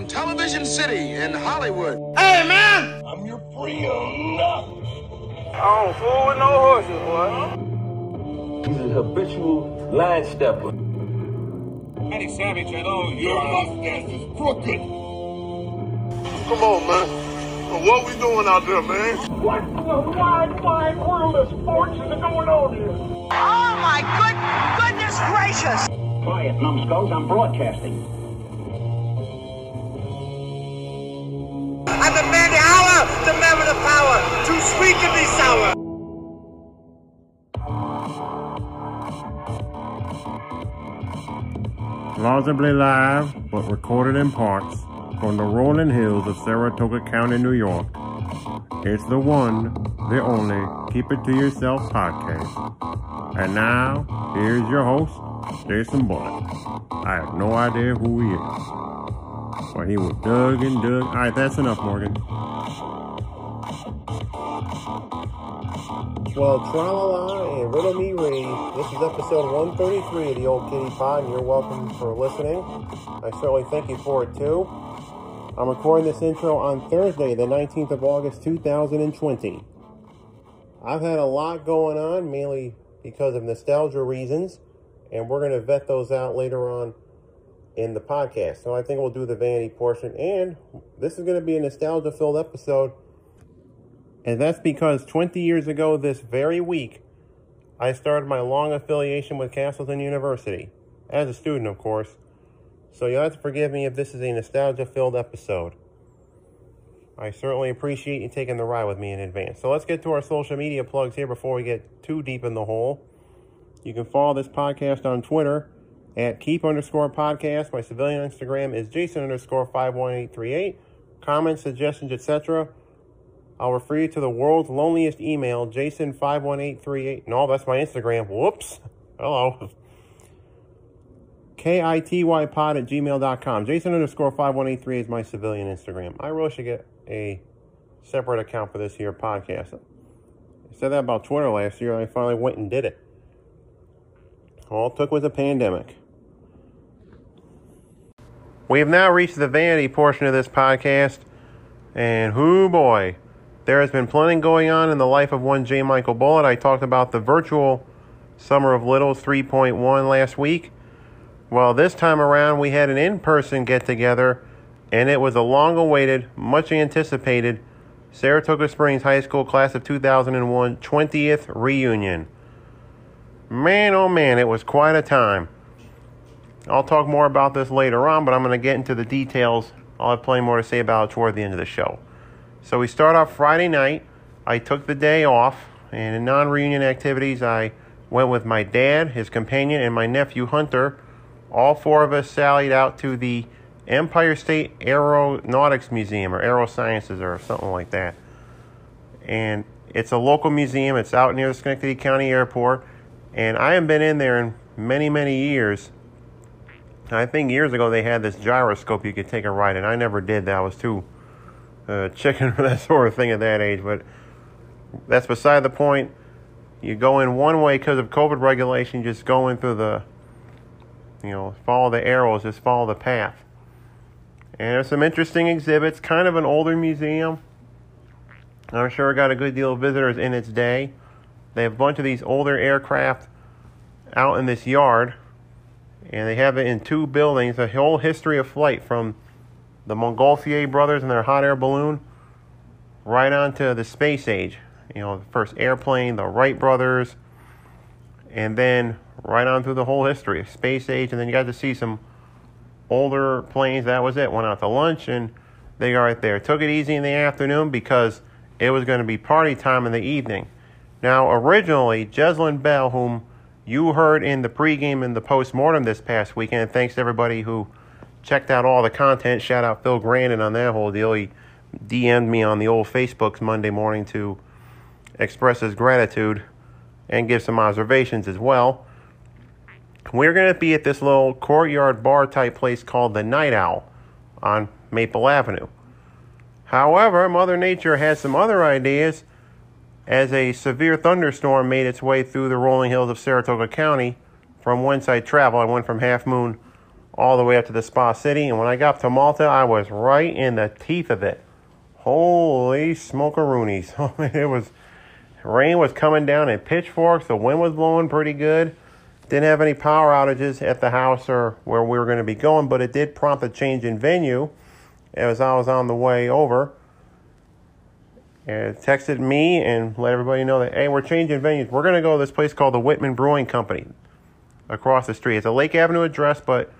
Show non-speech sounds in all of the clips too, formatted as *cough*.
from Television City in Hollywood. Hey, man! I'm your friend. I don't fool with no horses, boy. He's a habitual line stepper. Eddie Savage, hello. Your mustache is crooked. Come on, man. What we doing out there, man? What in the wide, wide world of sports is going on here? Oh, my good, goodness gracious! Quiet, numbskulls, I'm broadcasting. Be sour. Plausibly live, but recorded in parts from the rolling hills of Saratoga County, New York. It's the one, the only Keep It To Yourself podcast. And now, here's your host, Jason Bullock. I have no idea who he is. But he was dug and dug. Alright, that's enough, Morgan. Well, tra-la-la and riddle me ray. This is episode 133 of the Old Kitty Pod, and you're welcome for listening. I certainly thank you for it too. I'm recording this intro on Thursday, the 19th of August, 2020. I've had a lot going on, mainly because of nostalgia reasons, and we're going to vet those out later on in the podcast. So I think we'll do the vanity portion, and this is going to be a nostalgia filled episode. And that's because 20 years ago, this very week, I started my long affiliation with Castleton University. As a student, of course. So you'll have to forgive me if this is a nostalgia-filled episode. I certainly appreciate you taking the ride with me in advance. So let's get to our social media plugs here before we get too deep in the hole. You can follow this podcast on Twitter at keep underscore podcast. My civilian Instagram is jason underscore 51838. Comments, suggestions, etc. I'll refer you to the world's loneliest email, jason51838. No, that's my Instagram. Whoops. Hello. K-I-T-Y pod at gmail.com. Jason underscore 5183 is my civilian Instagram. I really should get a separate account for this here podcast. I said that about Twitter last year. And I finally went and did it. All it took was a pandemic. We have now reached the vanity portion of this podcast. And whoo boy, there has been plenty going on in the life of one J. Michael Bullitt. I talked about the virtual Summer of Littles 3.1 last week. Well, this time around, we had an in person get together, and it was a long awaited, much anticipated Saratoga Springs High School Class of 2001 20th reunion. Man, oh man, it was quite a time. I'll talk more about this later on, but I'm going to get into the details. I'll have plenty more to say about it toward the end of the show. So we start off Friday night. I took the day off, and in non reunion activities, I went with my dad, his companion, and my nephew Hunter all four of us sallied out to the Empire State Aeronautics Museum or Aerosciences or something like that. And it's a local museum. It's out near the Schenectady County Airport. And I haven't been in there in many, many years. I think years ago they had this gyroscope you could take a ride in. I never did that. Was too uh, chicken *laughs* for that sort of thing at that age. But that's beside the point. You go in one way because of COVID regulation, just going through the you know, follow the arrows, just follow the path. And there's some interesting exhibits, kind of an older museum. I'm sure it got a good deal of visitors in its day. They have a bunch of these older aircraft out in this yard, and they have it in two buildings, a whole history of flight from the Montgolfier brothers and their hot air balloon right on to the space age. You know, the first airplane, the Wright brothers, and then right on through the whole history, of space age, and then you got to see some older planes. That was it. Went out to lunch, and they got right there. Took it easy in the afternoon because it was going to be party time in the evening. Now, originally, Jeslyn Bell, whom you heard in the pregame and the postmortem this past weekend, thanks to everybody who checked out all the content. Shout out Phil Grandin on that whole deal. He DM'd me on the old Facebooks Monday morning to express his gratitude and give some observations as well. We're going to be at this little courtyard bar type place called the Night Owl on Maple Avenue. However, Mother Nature has some other ideas as a severe thunderstorm made its way through the rolling hills of Saratoga County from whence I travel. I went from Halfmoon all the way up to the Spa City. And when I got to Malta, I was right in the teeth of it. Holy smokeroonies. *laughs* it was, rain was coming down in pitchforks. The wind was blowing pretty good. Didn't have any power outages at the house or where we were going to be going, but it did prompt a change in venue as I was on the way over. And texted me and let everybody know that, hey, we're changing venues. We're going to go to this place called the Whitman Brewing Company across the street. It's a Lake Avenue address, but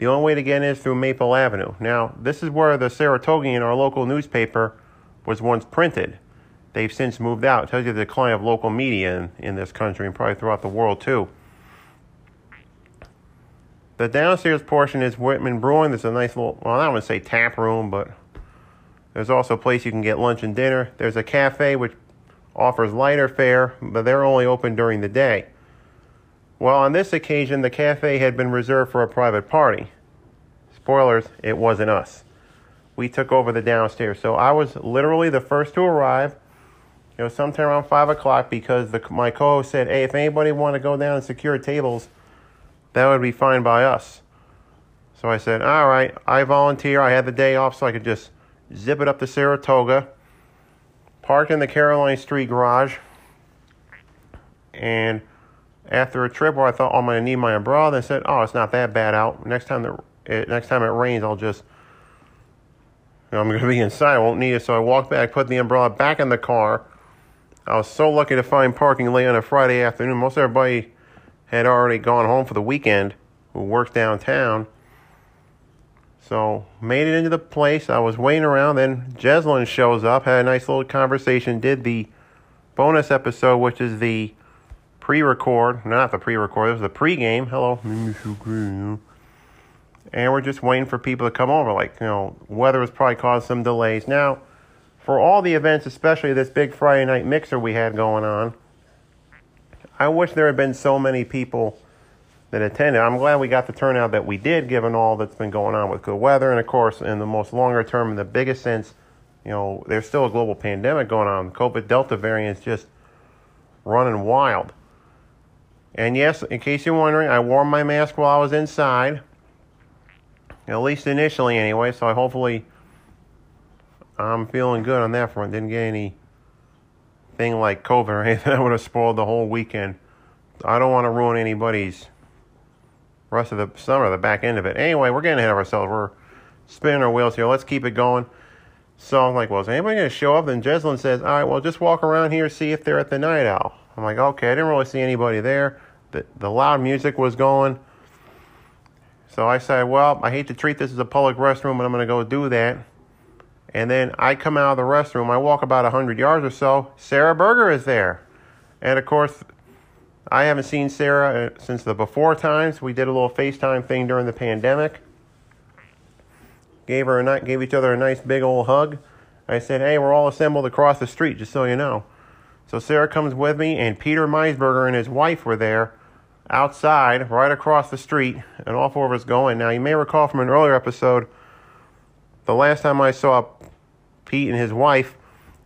the only way to get in is through Maple Avenue. Now, this is where the Saratogian, our local newspaper, was once printed. They've since moved out. It tells you the decline of local media in, in this country and probably throughout the world, too. The downstairs portion is Whitman Brewing. There's a nice little, well, I don't want to say tap room, but there's also a place you can get lunch and dinner. There's a cafe which offers lighter fare, but they're only open during the day. Well, on this occasion, the cafe had been reserved for a private party. Spoilers, it wasn't us. We took over the downstairs. So I was literally the first to arrive. It was sometime around 5 o'clock because the, my co host said, hey, if anybody want to go down and secure tables, that would be fine by us. So I said, all right, I volunteer. I had the day off so I could just zip it up to Saratoga. Parked in the Caroline Street garage. And after a trip where I thought, oh, I'm going to need my umbrella, they said, oh, it's not that bad out. Next time, the, it, next time it rains, I'll just, you know, I'm going to be inside. I won't need it. So I walked back, put the umbrella back in the car. I was so lucky to find parking late on a Friday afternoon. Most everybody had already gone home for the weekend who worked downtown. So made it into the place. I was waiting around. Then Jeslyn shows up, had a nice little conversation, did the bonus episode, which is the pre-record, not the pre-record. It was the pre-game. Hello, and we're just waiting for people to come over. Like you know, weather has probably caused some delays. Now, for all the events, especially this big Friday night mixer we had going on, I wish there had been so many people that attended. I'm glad we got the turnout that we did, given all that's been going on with good weather, and of course, in the most longer term, in the biggest sense, you know, there's still a global pandemic going on. COVID Delta variant is just running wild. And yes, in case you're wondering, I wore my mask while I was inside, at least initially, anyway. So I hopefully I'm feeling good on that front. Didn't get any thing like COVID or *laughs* anything that would have spoiled the whole weekend. I don't want to ruin anybody's rest of the summer, the back end of it. Anyway, we're getting ahead of ourselves. We're spinning our wheels here. Let's keep it going. So I'm like, well, is anybody going to show up? And Jeslyn says, all right, well, just walk around here, see if they're at the Night Owl. I'm like, okay, I didn't really see anybody there. The, the loud music was going. So I said, well, I hate to treat this as a public restroom, but I'm going to go do that. And then I come out of the restroom. I walk about 100 yards or so. Sarah Berger is there. And of course, I haven't seen Sarah uh, since the before times. We did a little FaceTime thing during the pandemic. Gave her a gave each other a nice big old hug. I said, "Hey, we're all assembled across the street, just so you know." So Sarah comes with me, and Peter Meisberger and his wife were there outside, right across the street, and all four of us going. Now, you may recall from an earlier episode, the last time I saw Pete and his wife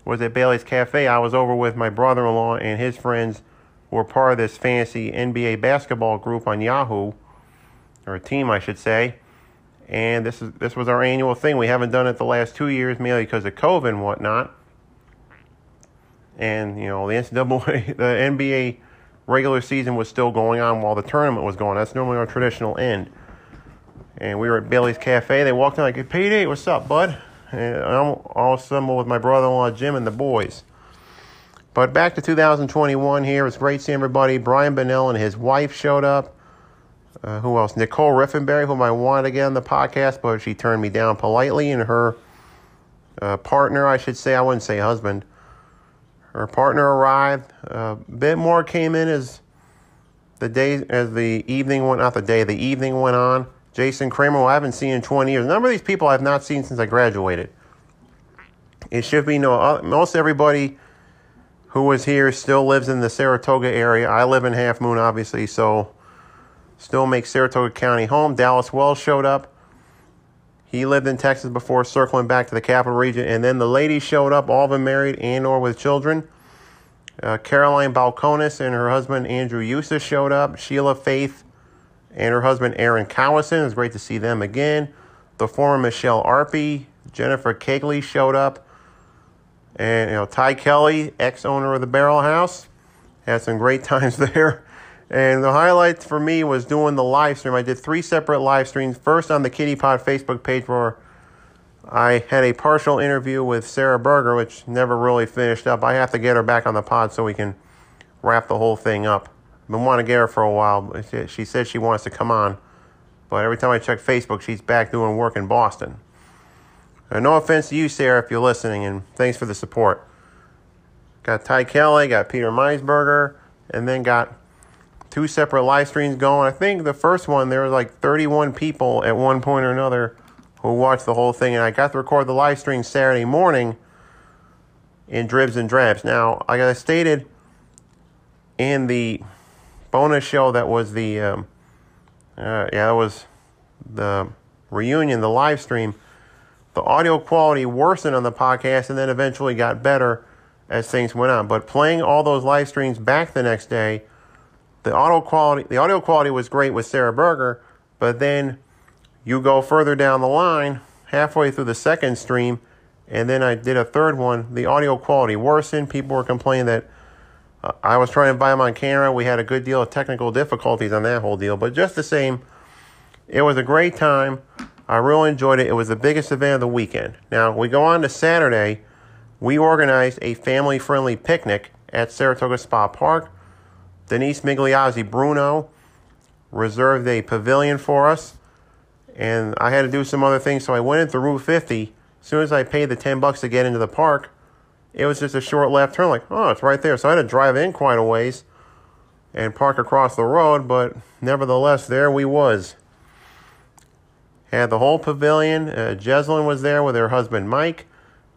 was at Bailey's Cafe. I was over with my brother in law and his friends who were part of this fancy NBA basketball group on Yahoo, or a team, I should say. And this is this was our annual thing. We haven't done it the last two years, mainly because of COVID and whatnot. And you know the NCAA, *laughs* the NBA regular season was still going on while the tournament was going. That's normally our traditional end. And we were at Bailey's Cafe. They walked in like, "Hey, Pete, what's up, bud?" And I'm all assembled with my brother-in-law Jim and the boys. But back to 2021 here. It's great seeing everybody. Brian Bennell and his wife showed up. Uh, who else? Nicole Riffenberry, whom I wanted to get on the podcast, but she turned me down politely. And her uh, partner, I should say, I wouldn't say husband. Her partner arrived. A uh, bit more came in as the day, as the evening went, not the day, the evening went on. Jason Kramer, I haven't seen in 20 years. A number of these people I've not seen since I graduated. It should be no, uh, most everybody who was here still lives in the Saratoga area. I live in Halfmoon, obviously, so still makes Saratoga County home. Dallas Wells showed up. He lived in Texas before circling back to the capital region. And then the ladies showed up, all of them married and or with children. Uh, Caroline Balconis and her husband Andrew Eustace showed up. Sheila Faith and her husband Aaron Cowison. It was great to see them again. The former Michelle Arpey, Jennifer Kegley showed up. And, you know, Ty Kelly, ex owner of the Barrel House, had some great *laughs* times there. And the highlight for me was doing the live stream. I did three separate live streams. First on the Kitty Pod Facebook page where I had a partial interview with Sarah Berger, which never really finished up. I have to get her back on the pod so we can wrap the whole thing up. I've been wanting to get her for a while. She said she wants to come on. But every time I check Facebook, she's back doing work in Boston. And no offense to you, Sarah, if you're listening, and thanks for the support. Got Ty Kelly, got Peter Meisberger, and then got two separate live streams going. I think the first one, there was like 31 people at one point or another who watched the whole thing, and I got to record the live stream Saturday morning in dribs and drabs. Now, like I stated in the bonus show that was the um, uh, yeah, that was the reunion, the live stream. The audio quality worsened on the podcast and then eventually got better as things went on. But playing all those live streams back the next day, the audio quality the audio quality was great with Sarah Berger, but then you go further down the line, halfway through the second stream, and then I did a third one. The audio quality worsened. People were complaining that uh, I was trying to buy them on camera. We had a good deal of technical difficulties on that whole deal, but just the same, it was a great time. I really enjoyed it. It was the biggest event of the weekend. Now, we go on to Saturday. We organized a family friendly picnic at Saratoga Spa Park. Denise Migliozzi Bruno reserved a pavilion for us, and I had to do some other things, so I went into Route 50. As soon as I paid the 10 bucks to get into the park, it was just a short left turn, like, oh, it's right there. So I had to drive in quite a ways and park across the road, but nevertheless, there we was. Had the whole pavilion. Uh, Jeslyn was there with her husband Mike,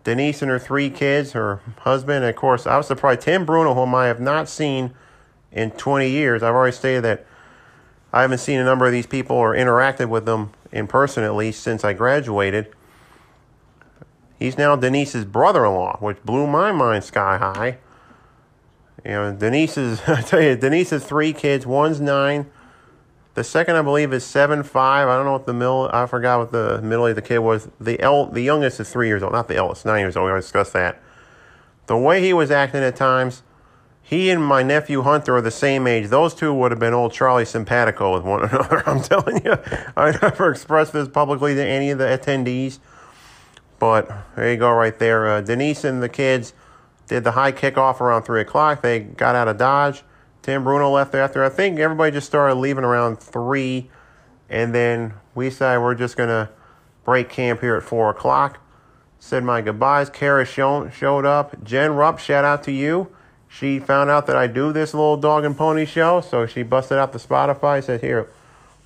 Denise and her three kids, her husband, and of course, I was surprised. Tim Bruno, whom I have not seen in 20 years. I've already stated that I haven't seen a number of these people or interacted with them in person at least since I graduated. He's now Denise's brother-in-law, which blew my mind sky high. You know, Denise's *laughs* I tell you, Denise's three kids. One's nine. The second, I believe, is seven five. I don't know what the middle. I forgot what the middle of the kid was. The el, the youngest is three years old. Not the eldest, nine years old. We already discussed that. The way he was acting at times, he and my nephew Hunter are the same age. Those two would have been old Charlie simpatico with one *laughs* another. I'm telling you. I never expressed this publicly to any of the attendees. But there you go, right there. Uh, Denise and the kids did the high kickoff around 3 o'clock. They got out of Dodge. Tim Bruno left after. I think everybody just started leaving around 3. And then we said we're just going to break camp here at 4 o'clock. Said my goodbyes. Kara show, showed up. Jen Rupp, shout out to you. She found out that I do this little dog and pony show. So she busted out the Spotify. Said, here,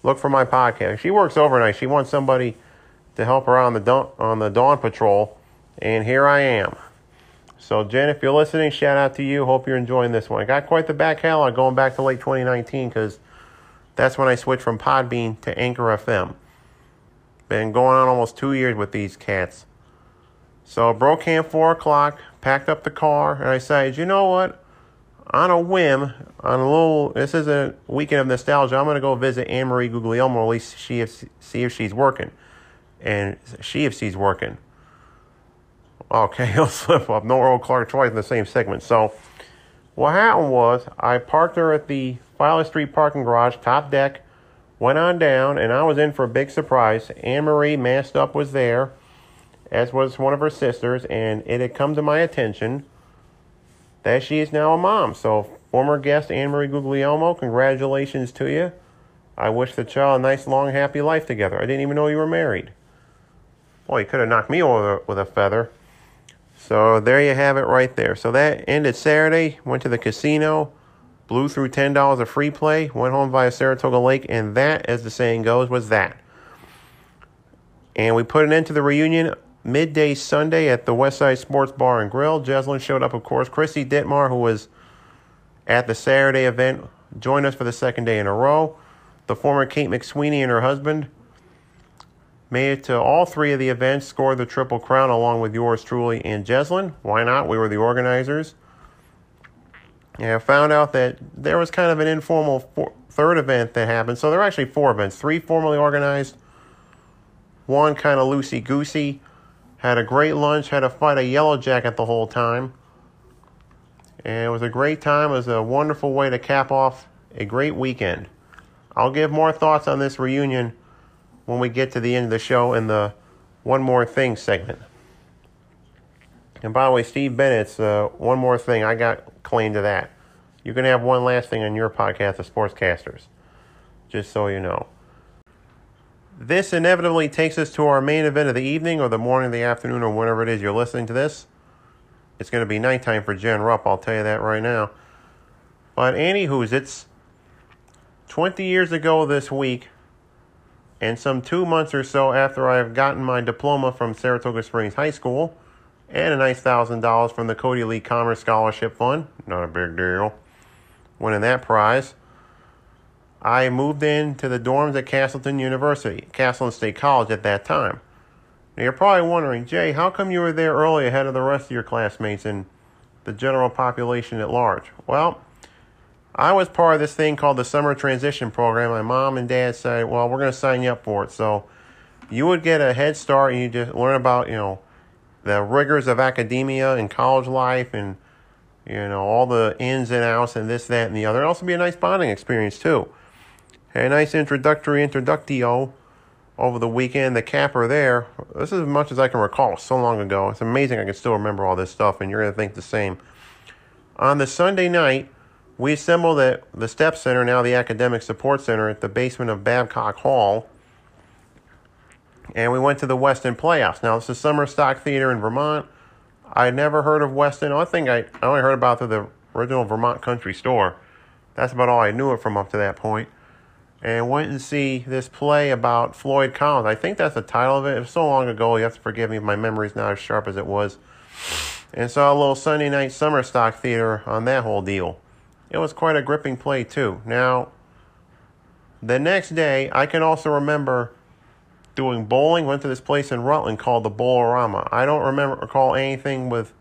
look for my podcast. She works overnight. She wants somebody to help her on the dawn, on the dawn patrol, and here I am. So Jen, if you're listening, shout out to you. Hope you're enjoying this one. I got quite the back catalog going back to late 2019 because that's when I switched from Podbean to Anchor FM. Been going on almost two years with these cats. So broke camp four o'clock, packed up the car, and I said, you know what? On a whim, on a little, this is a weekend of nostalgia. I'm to go visit Anne Marie Guglielmo, at least see if, see if she's working and see if she's working. Okay, *laughs* he'll slip up. No Earl Clark twice in the same segment. So, what happened was I parked her at the Violet Street parking garage, top deck, went on down, and I was in for a big surprise. Anne Marie, masked up, was there, as was one of her sisters, and it had come to my attention that she is now a mom. So, former guest Anne Marie Guglielmo, congratulations to you. I wish the child a nice, long, happy life together. I didn't even know you were married. Boy, you could have knocked me over with a feather. So there you have it right there. So that ended Saturday. Went to the casino, blew through ten dollars of free play, went home via Saratoga Lake, and that, as the saying goes, was that. And we put an end to the reunion midday Sunday at the Westside Sports Bar and Grill. Jeslyn showed up, of course. Chrissy Ditmar, who was at the Saturday event, joined us for the second day in a row. The former Kate McSweeney and her husband Made it to all three of the events, scored the Triple Crown along with yours truly and Jeslyn. Why not? We were the organizers. And I found out that there was kind of an informal four, third event that happened. So there are actually four events three formally organized, one kind of loosey goosey. Had a great lunch, had to fight a yellow jacket the whole time. And it was a great time. It was a wonderful way to cap off a great weekend. I'll give more thoughts on this reunion when we get to the end of the show in the One More Thing segment. And by the way, Steve Bennett's uh, One More Thing, I got claim to that. You can have one last thing on your podcast, The Sportscasters, just so you know. This inevitably takes us to our main event of the evening or the morning, the afternoon, or whenever it is you're listening to this. It's going to be nighttime for Jen Rupp, I'll tell you that right now. But anywho's, it's 20 years ago this week, and some two months or so after I've gotten my diploma from Saratoga Springs High School, and a nice thousand dollars from the Cody Lee Commerce Scholarship Fund. Not a big deal. Winning that prize. I moved into the dorms at Castleton University, Castleton State College at that time. Now you're probably wondering, Jay, how come you were there early ahead of the rest of your classmates and the general population at large? Well, I was part of this thing called the Summer Transition Program. My mom and dad said, well, we're going to sign you up for it. So you would get a head start and you just learn about, you know, the rigors of academia and college life and, you know, all the ins and outs and this, that, and the other. It'd also be a nice bonding experience, too. Had a nice introductory introductio over the weekend. The capper there, this is as much as I can recall, so long ago. It's amazing I can still remember all this stuff, and you're going to think the same. On the Sunday night, we assembled at the STEP Center, now the Academic Support Center, at the basement of Babcock Hall. And we went to the Weston Playhouse. Now, this is Summer Stock Theater in Vermont. I had never heard of Weston. I think I, I only heard about through the original Vermont Country Store. That's about all I knew it from up to that point and went and see this play about Floyd Collins. I think that's the title of it. It was so long ago, you have to forgive me. if My memory's not as sharp as it was. And saw a little Sunday night summer stock theater on that whole deal. It was quite a gripping play, too. Now, the next day, I can also remember doing bowling. Went to this place in Rutland called the Bowlerama. I don't remember recall anything with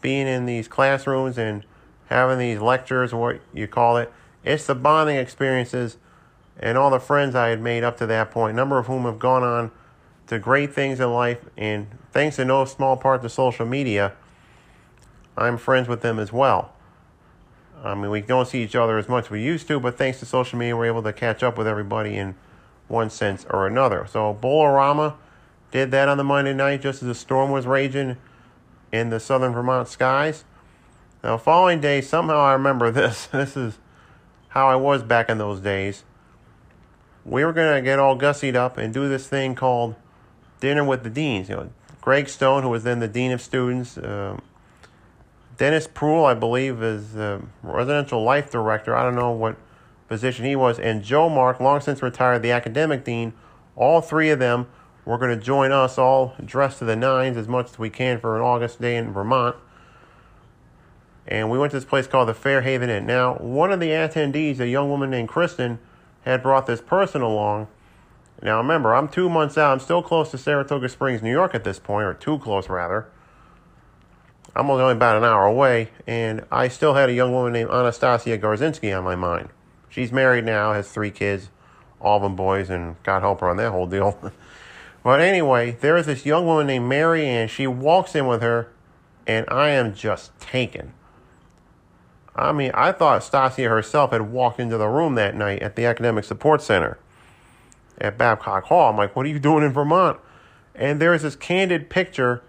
being in these classrooms and having these lectures, or what you call it. It's the bonding experiences and all the friends I had made up to that point, a number of whom have gone on to great things in life, and thanks to no small part to social media, I'm friends with them as well. I mean, we don't see each other as much as we used to, but thanks to social media, we're able to catch up with everybody in one sense or another. So, Bowlerama did that on the Monday night just as the storm was raging in the southern Vermont skies. Now, following day, somehow I remember this. *laughs* This is how I was back in those days we were going to get all gussied up and do this thing called Dinner with the Deans. You know, Greg Stone, who was then the Dean of Students, uh, Dennis Proul, I believe, is the residential life director. I don't know what position he was, and Joe Mark, long since retired, the academic dean. All three of them were going to join us, all dressed to the nines as much as we can for an August day in Vermont. And we went to this place called the Fairhaven Inn. Now, one of the attendees, a young woman named Kristen, had brought this person along. Now remember, I'm two months out. I'm still close to Saratoga Springs, New York at this point, or too close rather. I'm only about an hour away, and I still had a young woman named Anastasia Garzinski on my mind. She's married now, has three kids, all of them boys, and God help her on that whole deal. *laughs* but anyway, there is this young woman named Mary, and she walks in with her, and I am just taken. I mean, I thought Stasia herself had walked into the room that night at the Academic Support Center at Babcock Hall. I'm like, what are you doing in Vermont? And there's this candid picture.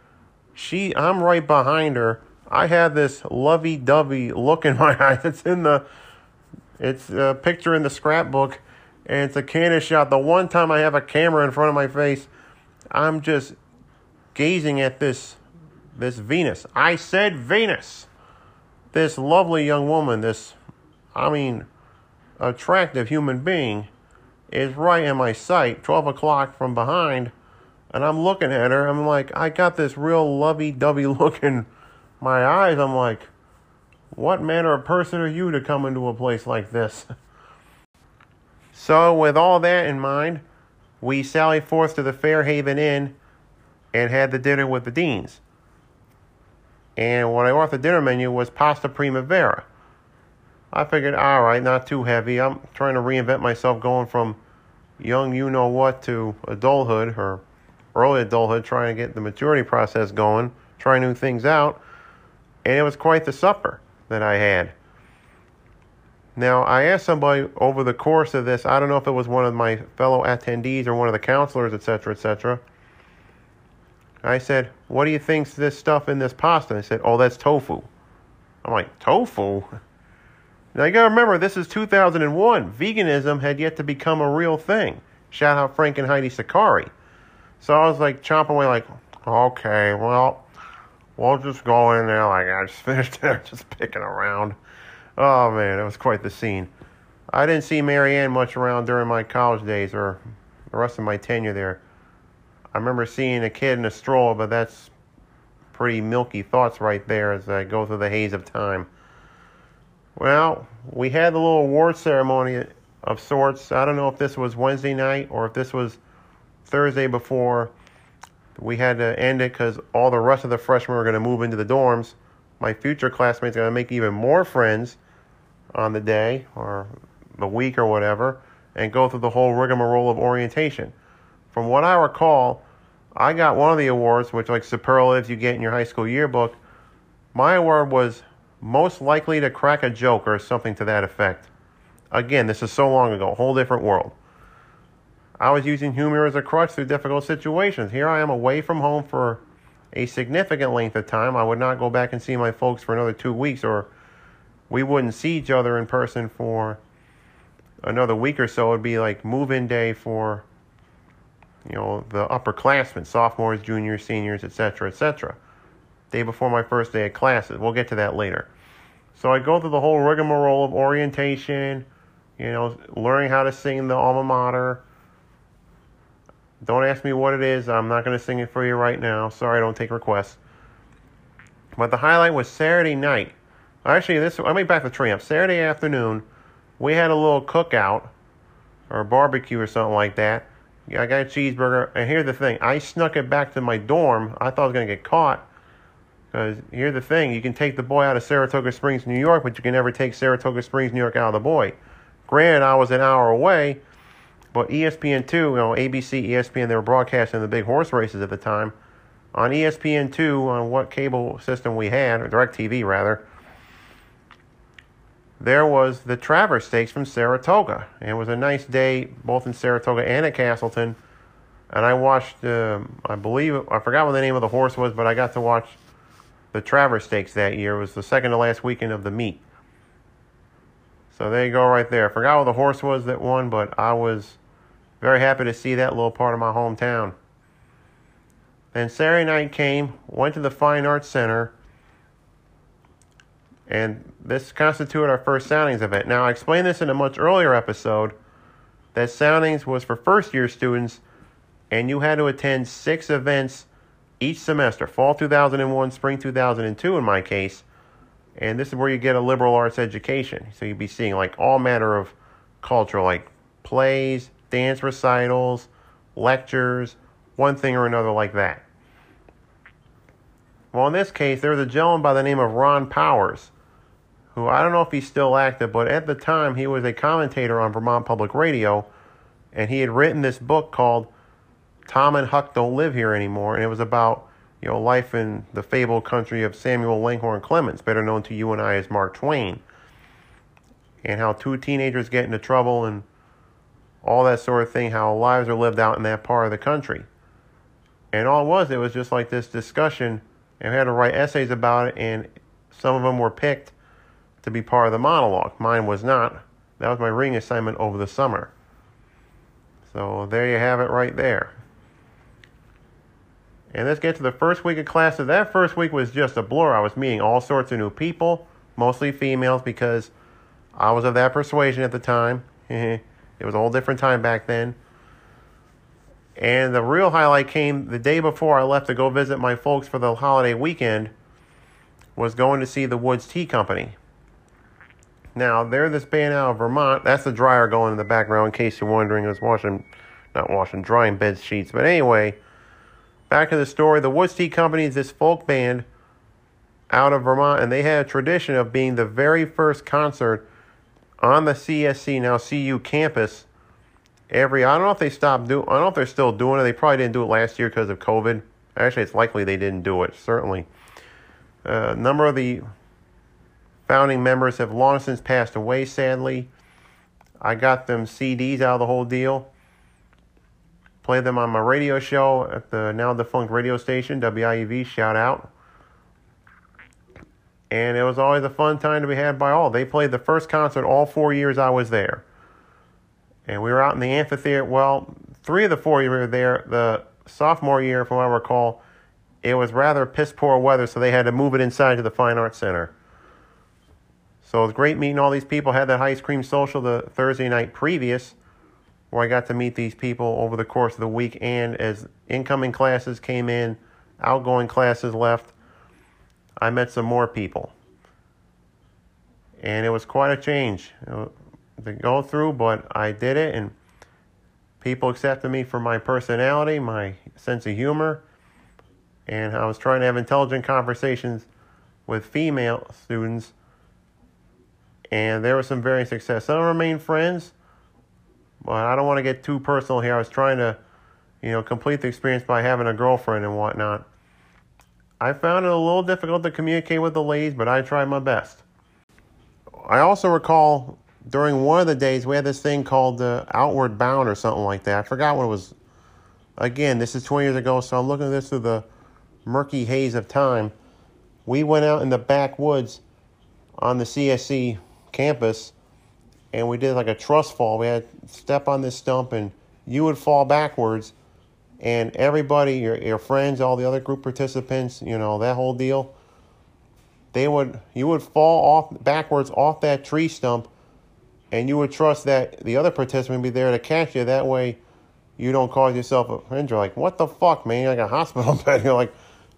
She, I'm right behind her. I have this lovey-dovey look in *laughs* my eyes. It's in the, it's a picture in the scrapbook, and it's a candid shot. The one time I have a camera in front of my face, I'm just gazing at this, this Venus. I said Venus this lovely young woman, this, I mean, attractive human being, is right in my sight, 12 o'clock from behind, and I'm looking at her. I'm like, I got this real lovey dovey *laughs* look in my eyes. I'm like, what manner of person are you to come into a place like this? *laughs* So, with all that in mind, we sallied forth to the Fairhaven Inn and had the dinner with the Deans. And what I ordered the dinner menu was pasta primavera. I figured, all right, not too heavy. I'm trying to reinvent myself going from young you know what to adulthood or early adulthood, trying to get the maturity process going, trying new things out. And it was quite the supper that I had. Now, I asked somebody over the course of this, I don't know if it was one of my fellow attendees or one of the counselors, etc., etc. I said, What do you think's this stuff in this pasta? They said, Oh, that's tofu. I'm like, Tofu? Now, you gotta remember, this is 2001. Veganism had yet to become a real thing. Shout out Frank and Heidi Sakari. So I was like, chomping away, like, Okay, well, we'll just go in there. Like, I just *laughs* finished there, just picking around. Oh man, it was quite the scene. I didn't see Marianne much around during my college days or the rest of my tenure there. I remember seeing a kid in a stroller, but that's pretty milky thoughts right there as I go through the haze of time. Well, we had the little award ceremony of sorts. I don't know if this was Wednesday night or if this was Thursday before we had to end it because all the rest of the freshmen were going to move into the dorms. My future classmates are going to make even more friends on the day or the week or whatever and go through the whole rigmarole of orientation. From what I recall, I got one of the awards, which like superlatives you get in your high school yearbook. My award was most likely to crack a joke or something to that effect. Again, this is so long ago, whole different world. I was using humor as a crutch through difficult situations. Here I am away from home for a significant length of time. I would not go back and see my folks for another two weeks, or we wouldn't see each other in person for another week or so. It'd be like move in day for, you know, the upperclassmen, sophomores, juniors, seniors, etc., etc. Day before my first day of classes. We'll get to that later. So I go through the whole rigmarole of orientation, you know, learning how to sing the alma mater. Don't ask me what it is. I'm not going to sing it for you right now. Sorry, I don't take requests. But the highlight was Saturday night. Actually, this let me back the tree up. Saturday afternoon, we had a little cookout or barbecue or something like that. I got a cheeseburger, and here's the thing: I snuck it back to my dorm. I thought I was gonna get caught. Because here's the thing: you can take the boy out of Saratoga Springs, New York, but you can never take Saratoga Springs, New York, out of the boy. Granted, I was an hour away, but ESPN2, you know, ABC, ESPN, they were broadcasting the big horse races at the time. On ESPN2, on what cable system we had, or DirecTV rather, there was the Travers Stakes from Saratoga. It was a nice day both in Saratoga and at Castleton. And I watched, uh, I believe, I forgot what the name of the horse was, but I got to watch the Travers Stakes that year. It was the second to last weekend of the meet. So there you go, right there. I forgot what the horse was that won, but I was very happy to see that little part of my hometown. Then Saturday night came, went to the Fine Arts Center, and this constituted our first soundings event. Now, I explained this in a much earlier episode that soundings was for first year students, and you had to attend six events each semester fall 2001, spring 2002 in my case. And this is where you get a liberal arts education. So you'd be seeing like all manner of culture, like plays, dance recitals, lectures, one thing or another like that. Well, in this case, there was a gentleman by the name of Ron Powers, who I don't know if he's still active, but at the time he was a commentator on Vermont Public Radio, and he had written this book called Tom and Huck Don't Live Here Anymore, and it was about you know life in the fabled country of Samuel Langhorne Clemens, better known to you and I as Mark Twain, and how two teenagers get into trouble and all that sort of thing, how lives are lived out in that part of the country. And all it was, it was just like this discussion, and we had to write essays about it, and some of them were picked to be part of the monologue. Mine was not. That was my reading assignment over the summer. So there you have it right there. And let's get to the first week of classes. That first week was just a blur. I was meeting all sorts of new people, mostly females, because I was of that persuasion at the time. *laughs* it was a whole different time back then. And the real highlight came the day before I left to go visit my folks for the holiday weekend. Was going to see the Woods Tea Company. Now they're this band out of Vermont. That's the dryer going in the background, in case you're wondering. I was washing, not washing, drying bed sheets. But anyway, back to the story. The Woods Tea Company is this folk band out of Vermont, and they had a tradition of being the very first concert on the CSC now CU campus, every I don't know if they stopped do I don't know if they're still doing it. They probably didn't do it last year because of COVID. Actually, it's likely they didn't do it. Certainly, uh, a number of the founding members have long since passed away. Sadly, I got them CDs out of the whole deal. Played them on my radio show at the now defunct radio station WIUV. Shout out. And it was always a fun time to be had by all. They played the first concert all four years I was there. And we were out in the amphitheater. Well, three of the four years we were there. The sophomore year, from what I recall, it was rather piss poor weather, so they had to move it inside to the Fine Arts Center. So it was great meeting all these people. Had that ice cream social the Thursday night previous, where I got to meet these people over the course of the week. And as incoming classes came in, outgoing classes left, I met some more people. And it was quite a change to go through, but I did it, and people accepted me for my personality, my sense of humor, and I was trying to have intelligent conversations with female students, and there was some varying success. Some remain friends, but I don't want to get too personal here. I was trying to, you know, complete the experience by having a girlfriend and whatnot. I found it a little difficult to communicate with the ladies, but I tried my best. I also recall during one of the days we had this thing called the Outward Bound or something like that. I forgot what it was. Again, this is 20 years ago, so I'm looking at this through the murky haze of time. We went out in the backwoods on the CSC campus and we did like a trust fall. We had step on this stump and you would fall backwards and everybody, your your friends, all the other group participants, you know, that whole deal, they would you would fall off backwards off that tree stump and you would trust that the other participant would be there to catch you. That way you don't cause yourself a injury. Like, what the fuck, man? You're like a hospital *laughs* bed. You're like,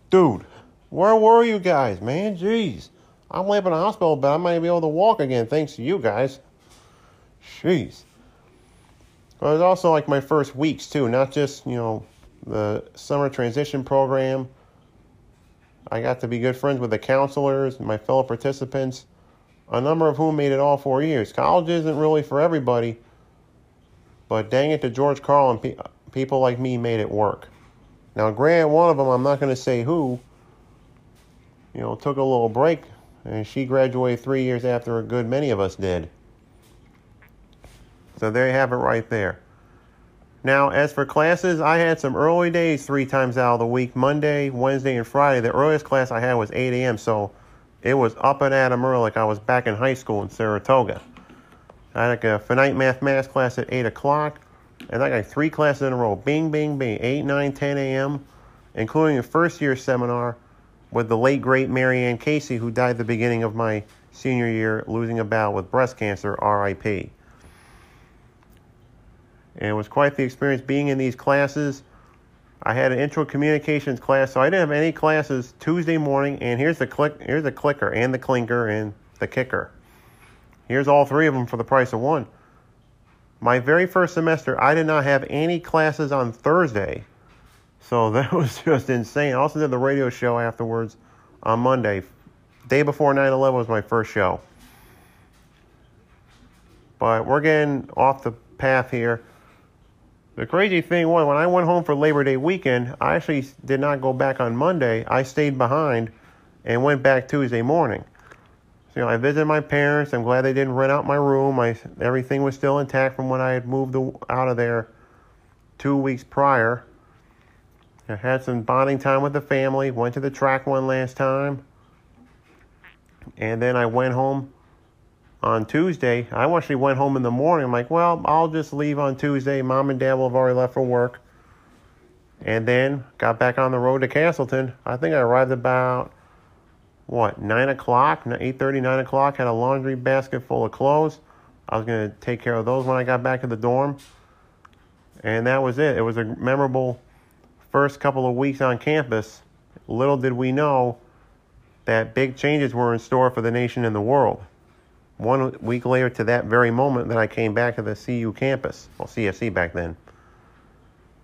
dude, where were you guys, man? Jeez. I'm laying in a hospital bed. I might be able to walk again thanks to you guys. Jeez. It was also like my first weeks too, not just, you know, the summer transition program. I got to be good friends with the counselors, my fellow participants, a number of whom made it all four years. College isn't really for everybody, but dang it, to George Carl and pe- people like me made it work. Now, Grant, one of them, I'm not going to say who, you know, took a little break, and she graduated three years after a good many of us did. So there you have it right there. Now, as for classes, I had some early days three times out of the week Monday, Wednesday, and Friday. The earliest class I had was 8 a.m., so it was up and at 'em early like I was back in high school in Saratoga. I had like a finite mathematics class at 8 o'clock, and I got three classes in a row bing, bing, bing 8, 9, 10 a.m., including a first year seminar with the late, great Mary Ann Casey, who died at the beginning of my senior year, losing a battle with breast cancer, RIP. And it was quite the experience being in these classes. I had an intro communications class, so I didn't have any classes Tuesday morning. And here's the click, here's the clicker, and the clinker, and the kicker. Here's all three of them for the price of one. My very first semester, I did not have any classes on Thursday, so *laughs* that was just insane. I also did the radio show afterwards on Monday. Day before 9/11 was my first show. But we're getting off the path here. The crazy thing was, when I went home for Labor Day weekend, I actually did not go back on Monday. I stayed behind and went back Tuesday morning. So, you know, I visited my parents. I'm glad they didn't rent out my room. I, everything was still intact from when I had moved out of there two weeks prior. I had some bonding time with the family. Went to the track one last time. And then I went home on Tuesday. I actually went home in the morning. I'm like, well, I'll just leave on Tuesday. Mom and Dad will have already left for work. And then got back on the road to Castleton. I think I arrived about, what, 9 o'clock, 8.30, 9 o'clock. Had a laundry basket full of clothes. I was going to take care of those when I got back to the dorm. And that was it. It was a memorable first couple of weeks on campus. Little did we know that big changes were in store for the nation and the world one week later to that very moment that I came back to the CU campus, well, CSC back then.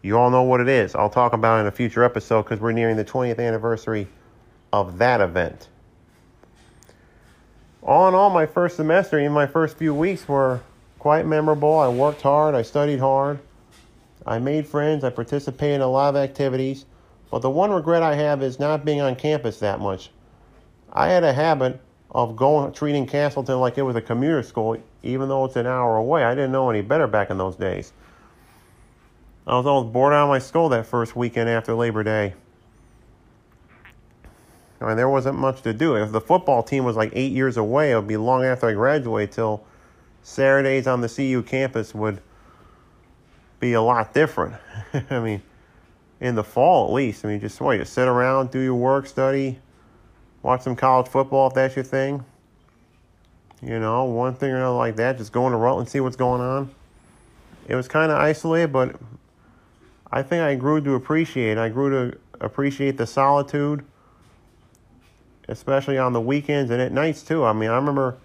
You all know what it is. I'll talk about it in a future episode because we're nearing the 20th anniversary of that event. all in all, my first semester, even my first few weeks were quite memorable. I worked hard, I studied hard, I made friends, I participated in a lot of activities. But the one regret I have is not being on campus that much. I had a habit of going treating Castleton like it was a commuter school, even though it's an hour away. I didn't know any better back in those days. I was almost bored out of my skull that first weekend after Labor Day. I mean, there wasn't much to do. If the football team was like eight years away, it would be long after I graduated till Saturdays on the CU campus would be a lot different. *laughs* I mean, in the fall at least. I mean, just what you sit around, do your work, study, watch some college football if that's your thing. You know, one thing or another like that. Just going into Rutland, see what's going on. It was kind of isolated, but I think I grew to appreciate. I grew to appreciate the solitude, especially on the weekends and at nights too. I mean, I remember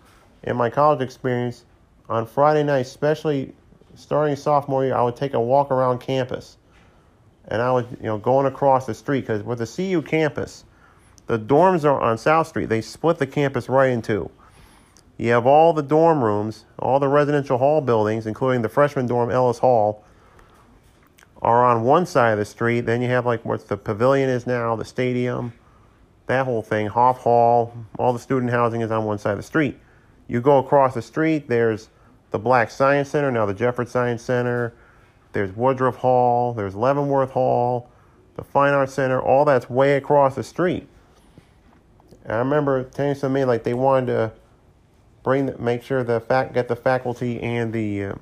in my college experience on Friday nights, especially starting sophomore year, I would take a walk around campus, and I was you know going across the street because with the CU campus, the dorms are on South Street. They split the campus right in two. You have all the dorm rooms, all the residential hall buildings, including the freshman dorm, Ellis Hall, are on one side of the street. Then you have like what the pavilion is now, the stadium, that whole thing, Hoff Hall, all the student housing is on one side of the street. You go across the street, there's the Black Science Center, now the Jefford Science Center. There's Woodruff Hall, there's Leavenworth Hall, the Fine Arts Center, all that's way across the street. And I remember telling somebody like they wanted to bring make sure the fact get the faculty and the uh,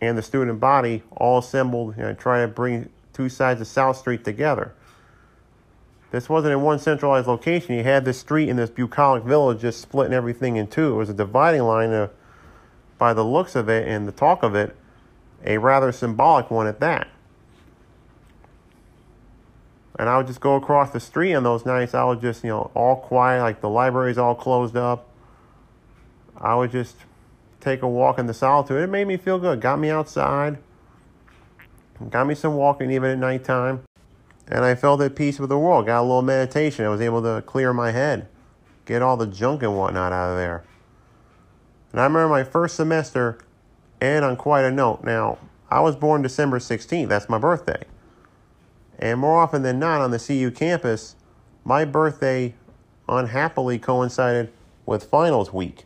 and the student body all assembled and try to bring two sides of South Street together. This wasn't in one centralized location. You had this street in this bucolic village just splitting everything in two. It was a dividing line, uh, by the looks of it and the talk of it, a rather symbolic one at that. And I would just go across the street on those nights. I would just, you know, all quiet, like the library's all closed up. I would just take a walk in the solitude. It made me feel good. Got me outside. Got me some walking even at nighttime. And I felt at peace with the world. Got a little meditation. I was able to clear my head. Get all the junk and whatnot out of there. And I remember my first semester, and on quite a note. Now, I was born December 16th. That's my birthday. And more often than not on the CU campus, my birthday unhappily coincided with finals week.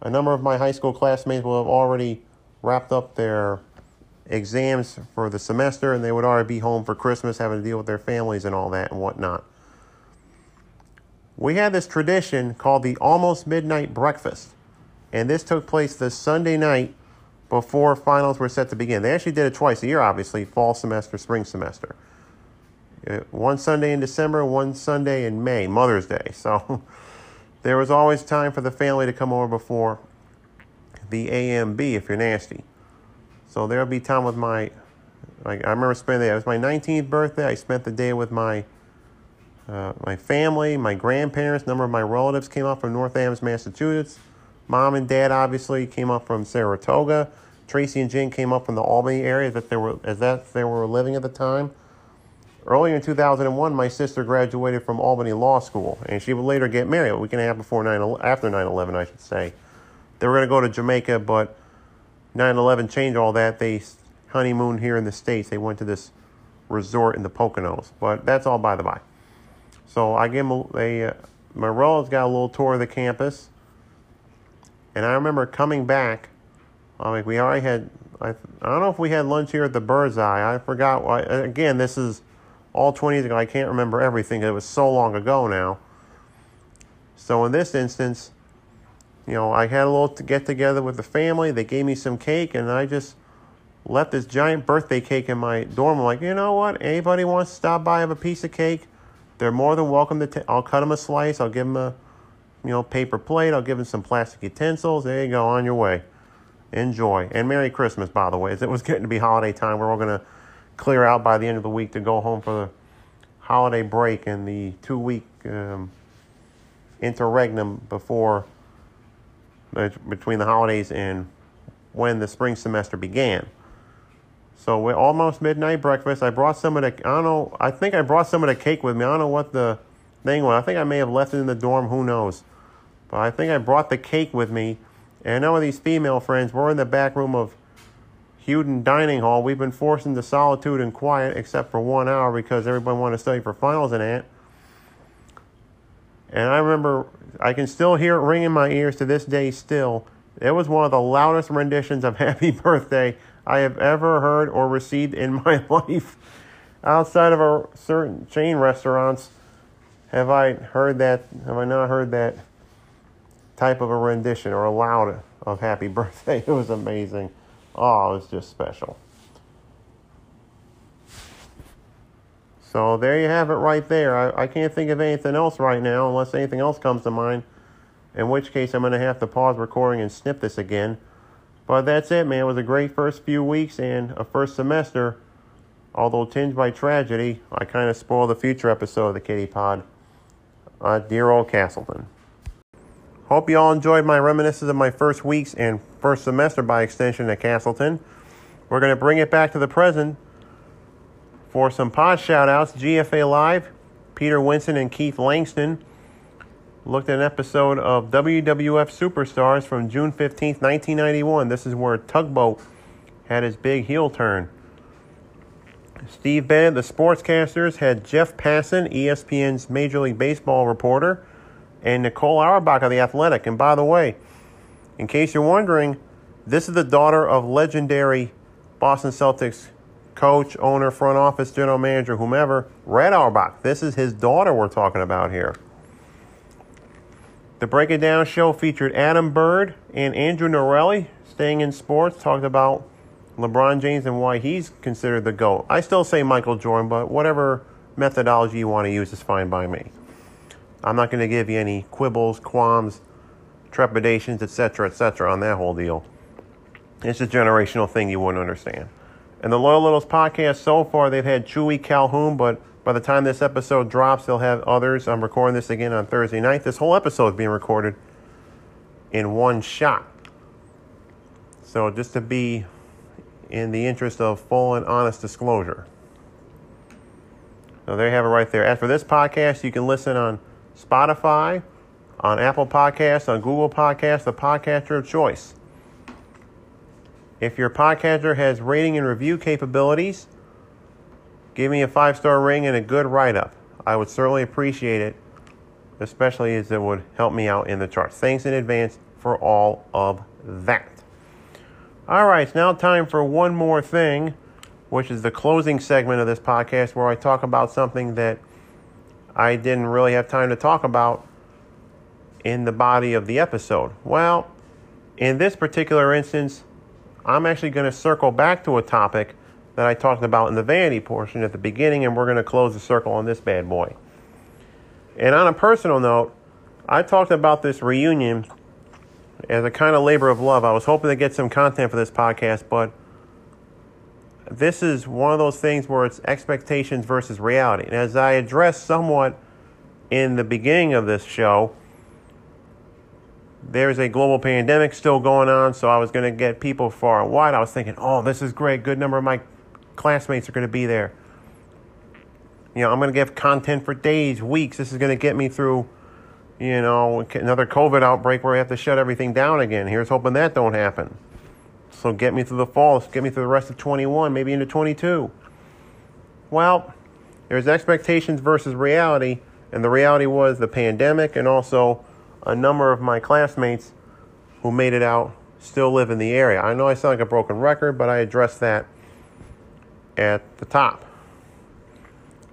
A number of my high school classmates will have already wrapped up their exams for the semester and they would already be home for Christmas having to deal with their families and all that and whatnot. We had this tradition called the almost midnight breakfast. And this took place the Sunday night before finals were set to begin. They actually did it twice a year, obviously fall semester, spring semester. Uh, one Sunday in December, one Sunday in May, Mother's Day. *laughs* So there was always time for the family to come over before the AMB if you're nasty. So there'll be time with my, like I remember spending it was my 19th birthday. I spent the day with my uh, my family, my grandparents. A number of my relatives came up from North Adams, Massachusetts. Mom and Dad obviously came up from Saratoga. Tracy and Jen came up from the Albany area that they were as that they were living at the time. Earlier in 2001, my sister graduated from Albany Law School, and she would later get married a week and a half before 9 after 9/11, I should say. They were going to go to Jamaica, but 9/11 changed all that. They honeymooned here in the states. They went to this resort in the Poconos, but that's all by the by. So I gave them a, a uh, my relatives got a little tour of the campus. And I remember coming back. I mean, we already had. I, I don't know if we had lunch here at the Bird's Eye. I forgot. Why, again, this is all 20 years ago. I can't remember everything. It was so long ago now. So in this instance, you know, I had a little to get together with the family. They gave me some cake, and I just left this giant birthday cake in my dorm. I'm like, you know what? Anybody wants to stop by have a piece of cake? They're more than welcome to. I'll cut them a slice. I'll give them a you know, paper plate. I'll give him some plastic utensils. There you go, on your way. Enjoy. And Merry Christmas, by the way, as it was getting to be holiday time. We're all going to clear out by the end of the week to go home for the holiday break and the two week um, interregnum before, between the holidays and when the spring semester began. So we're almost midnight breakfast. I brought some of the, I don't know, I think I brought some of the cake with me. I don't know what the thing. I think I may have left it in the dorm. Who knows? But I think I brought the cake with me. And know with these female friends, we're in the back room of Huden Dining Hall. We've been forced into solitude and quiet except for one hour because everybody wanted to study for finals and that. And I remember, I can still hear it ring in my ears to this day still. It was one of the loudest renditions of *laughs* Happy Birthday I have ever heard or received in my *laughs* life. Outside of a certain chain restaurants, have I heard that, have I not heard that type of a rendition or a loud of Happy *laughs* Birthday? It was amazing. Oh, it was just special. So there you have it right there. I, I can't think of anything else right now unless anything else comes to mind. In which case, I'm going to have to pause recording and snip this again. But that's it, man. It was a great first few weeks and a first semester. Although tinged by tragedy, I kind of spoiled the future episode of the Kitty Pod. Uh, dear old Castleton. Hope you all enjoyed my reminiscences of my first weeks and first semester by extension at Castleton. We're going to bring it back to the present for some pod shout outs. GFA Live, Peter Winston and Keith Langston looked at an episode of WWF Superstars from June 15th, 1991. This is where Tugboat had his big heel turn. Steve Bennett, the sportscasters, had Jeff Passan, ESPN's Major League Baseball reporter, and Nicole Auerbach of The Athletic. And by the way, in case you're wondering, this is the daughter of legendary Boston Celtics coach, owner, front office, general manager, whomever, Red Auerbach. This is his daughter we're talking about here. The Break It Down show featured Adam Bird and Andrew Norelli, staying in sports, talked about LeBron James and why he's considered the GOAT. I still say Michael Jordan, but whatever methodology you want to use is fine by me. I'm not going to give you any quibbles, qualms, trepidations, etc., etc. on that whole deal. It's a generational thing you wouldn't understand. And the Loyal Littles podcast so far, they've had Chewy Calhoun, but by the time this episode drops, they'll have others. I'm recording this again on Thursday night. This whole episode is being recorded in one shot. So just to be in the interest of full and honest disclosure. So there you have it right there. As for this podcast, you can listen on Spotify, on Apple Podcasts, on Google Podcasts, the podcaster of choice. If your podcaster has rating and review capabilities, Give me a five star ring and a good write up. I would certainly appreciate it, especially as it would help me out in the charts. Thanks in advance for all of that. All right, it's now time for one more thing, which is the closing segment of this podcast where I talk about something that I didn't really have time to talk about in the body of the episode. Well, in this particular instance, I'm actually going to circle back to a topic that I talked about in the vanity portion at the beginning, and we're going to close the circle on this bad boy. And on a personal note, I talked about this reunion as a kind of labor of love. I was hoping to get some content for this podcast, but this is one of those things where it's expectations versus reality. And as I addressed somewhat in the beginning of this show, there's a global pandemic still going on, so I was going to get people far and wide. I was thinking, oh, this is great. Good number of my classmates are going to be there. You know, I'm going to give content for days, weeks. This is going to get me through, you know, another COVID outbreak where we have to shut everything down again. Here's hoping that don't happen. So get me through the fall, get me through the rest of 21, maybe into 22. Well, there's expectations versus reality, and the reality was the pandemic and also a number of my classmates who made it out still live in the area. I know I sound like a broken record, but I addressed that at the top.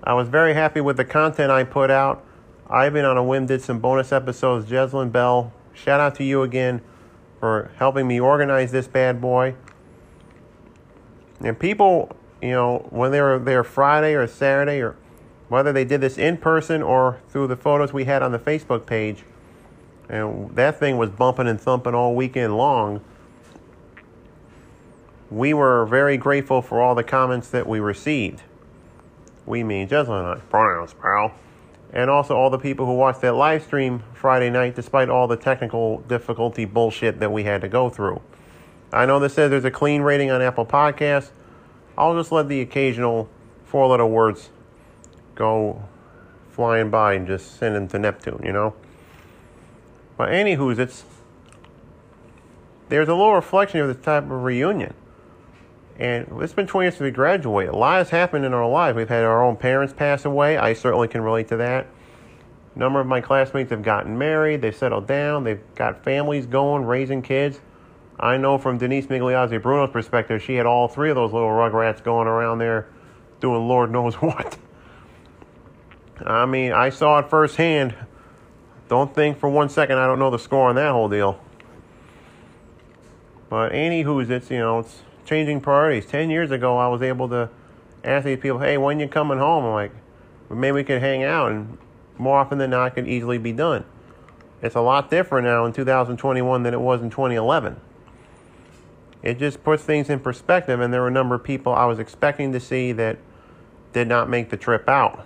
I was very happy with the content I put out. Ivan on a whim did some bonus episodes. Jeslyn Bell, shout out to you again for helping me organize this bad boy. And people, you know, when they were there Friday or Saturday, or whether they did this in person or through the photos we had on the Facebook page, and that thing was bumping and thumping all weekend long we were very grateful for all the comments that we received. We mean Jeslyn and I. Pronouns, pal. And also all the people who watched that live stream Friday night, despite all the technical difficulty bullshit that we had to go through. I know this says there's a clean rating on Apple Podcasts. I'll just let the occasional four letter words go flying by and just send them to Neptune, you know? But anywho's, it's there's a little reflection of this type of reunion. And it's been 20 years since we graduated. A lot has happened in our lives. We've had our own parents pass away. I certainly can relate to that. A number of my classmates have gotten married. They've settled down. They've got families going, raising kids. I know from Denise Migliozzi Bruno's perspective, she had all three of those little rugrats going around there doing Lord knows *laughs* what. I mean, I saw it firsthand. Don't think for one second I don't know the score on that whole deal. But anywho's, it's, you know, it's changing priorities. Ten years ago, I was able to ask these people, hey, when you coming home? I'm like, well, maybe we could hang out. And more often than not, it could easily be done. It's a lot different now in 2021 than it was in 2011. It just puts things in perspective, and there were a number of people I was expecting to see that did not make the trip out.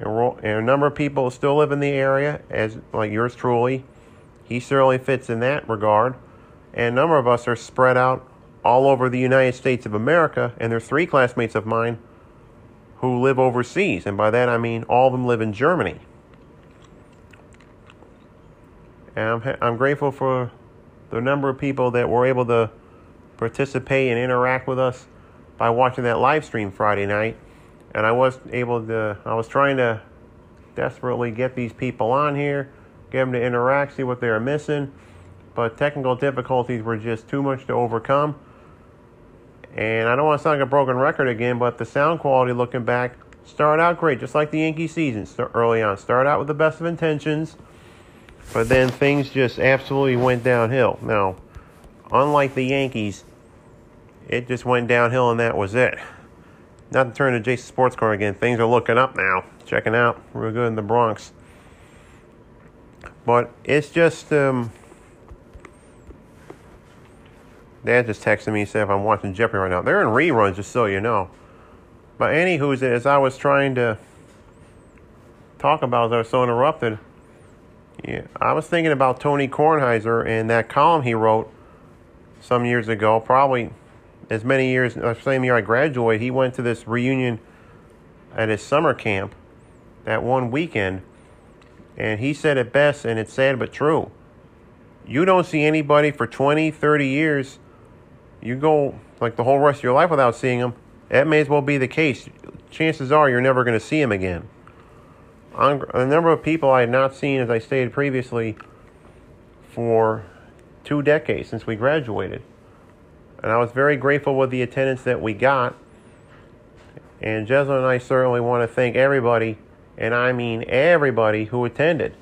And a number of people still live in the area, as like yours truly. He certainly fits in that regard. And a number of us are spread out all over the United States of America, and there's three classmates of mine who live overseas, and by that I mean all of them live in Germany. And I'm, I'm grateful for the number of people that were able to participate and interact with us by watching that live stream Friday night. And I was able to, I was trying to desperately get these people on here, get them to interact, see what they were missing. But technical difficulties were just too much to overcome. And I don't want to sound like a broken record again, but the sound quality looking back started out great, just like the Yankee season early on. Started out with the best of intentions, but then things just absolutely went downhill. Now, unlike the Yankees, it just went downhill and that was it. Not to turn to Jason Sports Car again, things are looking up now. Checking out real good in the Bronx. But it's just um, Dad just texted me and said if I'm watching Jeopardy right now. They're in reruns, just so you know. But anywho, as I was trying to talk about, as I was so interrupted, yeah, I was thinking about Tony Kornheiser and that column he wrote some years ago, probably as many years, uh, same year I graduated. He went to this reunion at his summer camp that one weekend, and he said it best, and it's sad but true. You don't see anybody for 20, 30 years you go like the whole rest of your life without seeing him, that may as well be the case. Chances are you're never going to see him again. A number of people I had not seen, as I stated previously, for two decades since we graduated. And I was very grateful with the attendance that we got. And Jeslyn and I certainly want to thank everybody, and I mean everybody who attended.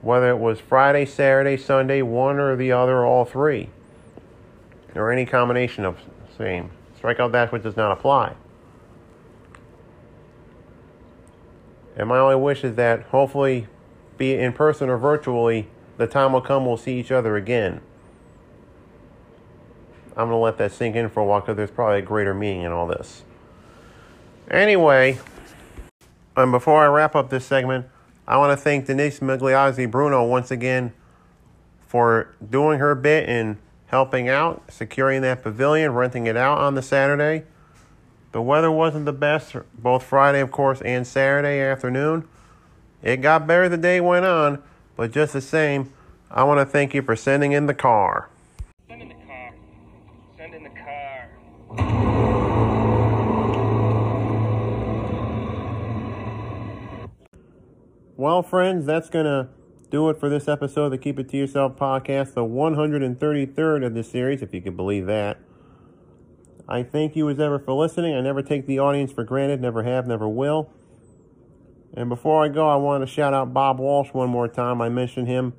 Whether it was Friday, Saturday, Sunday, one or the other, or all three or any combination of same. Strike out that which does not apply. And my only wish is that hopefully, be it in person or virtually, the time will come we'll see each other again. I'm going to let that sink in for a while because there's probably a greater meaning in all this. Anyway, and before I wrap up this segment, I want to thank Denise Migliozzi Bruno once again for doing her bit in helping out, securing that pavilion, renting it out on the Saturday. The weather wasn't the best, both Friday, of course, and Saturday afternoon. It got better the day went on, but just the same, I want to thank you for sending in the car. Send in the car. Send in the car. Well, friends, that's going to do it for this episode of the Keep It To Yourself podcast, the 133rd of this series, if you can believe that. I thank you as ever for listening. I never take the audience for granted, never have, never will. And before I go, I want to shout out Bob Walsh one more time. I mentioned him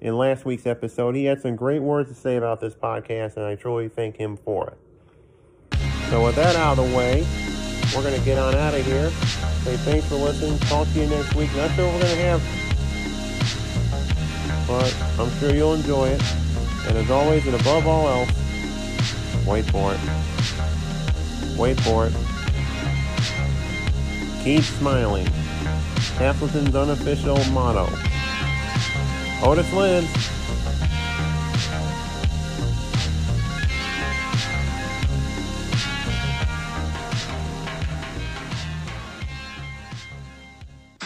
in last week's episode. He had some great words to say about this podcast, and I truly thank him for it. So, with that out of the way, we're going to get on out of here. Say thanks for listening. Talk to you next week. Not sure we're going to have but I'm sure you'll enjoy it. And as always, and above all else, wait for it. Wait for it. Keep smiling. Castleton's unofficial motto. Otis lives.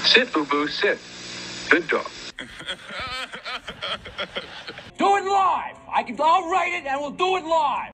Sit, boo boo, sit. Good dog. Do it live. I can. I'll write it, and we'll do it live.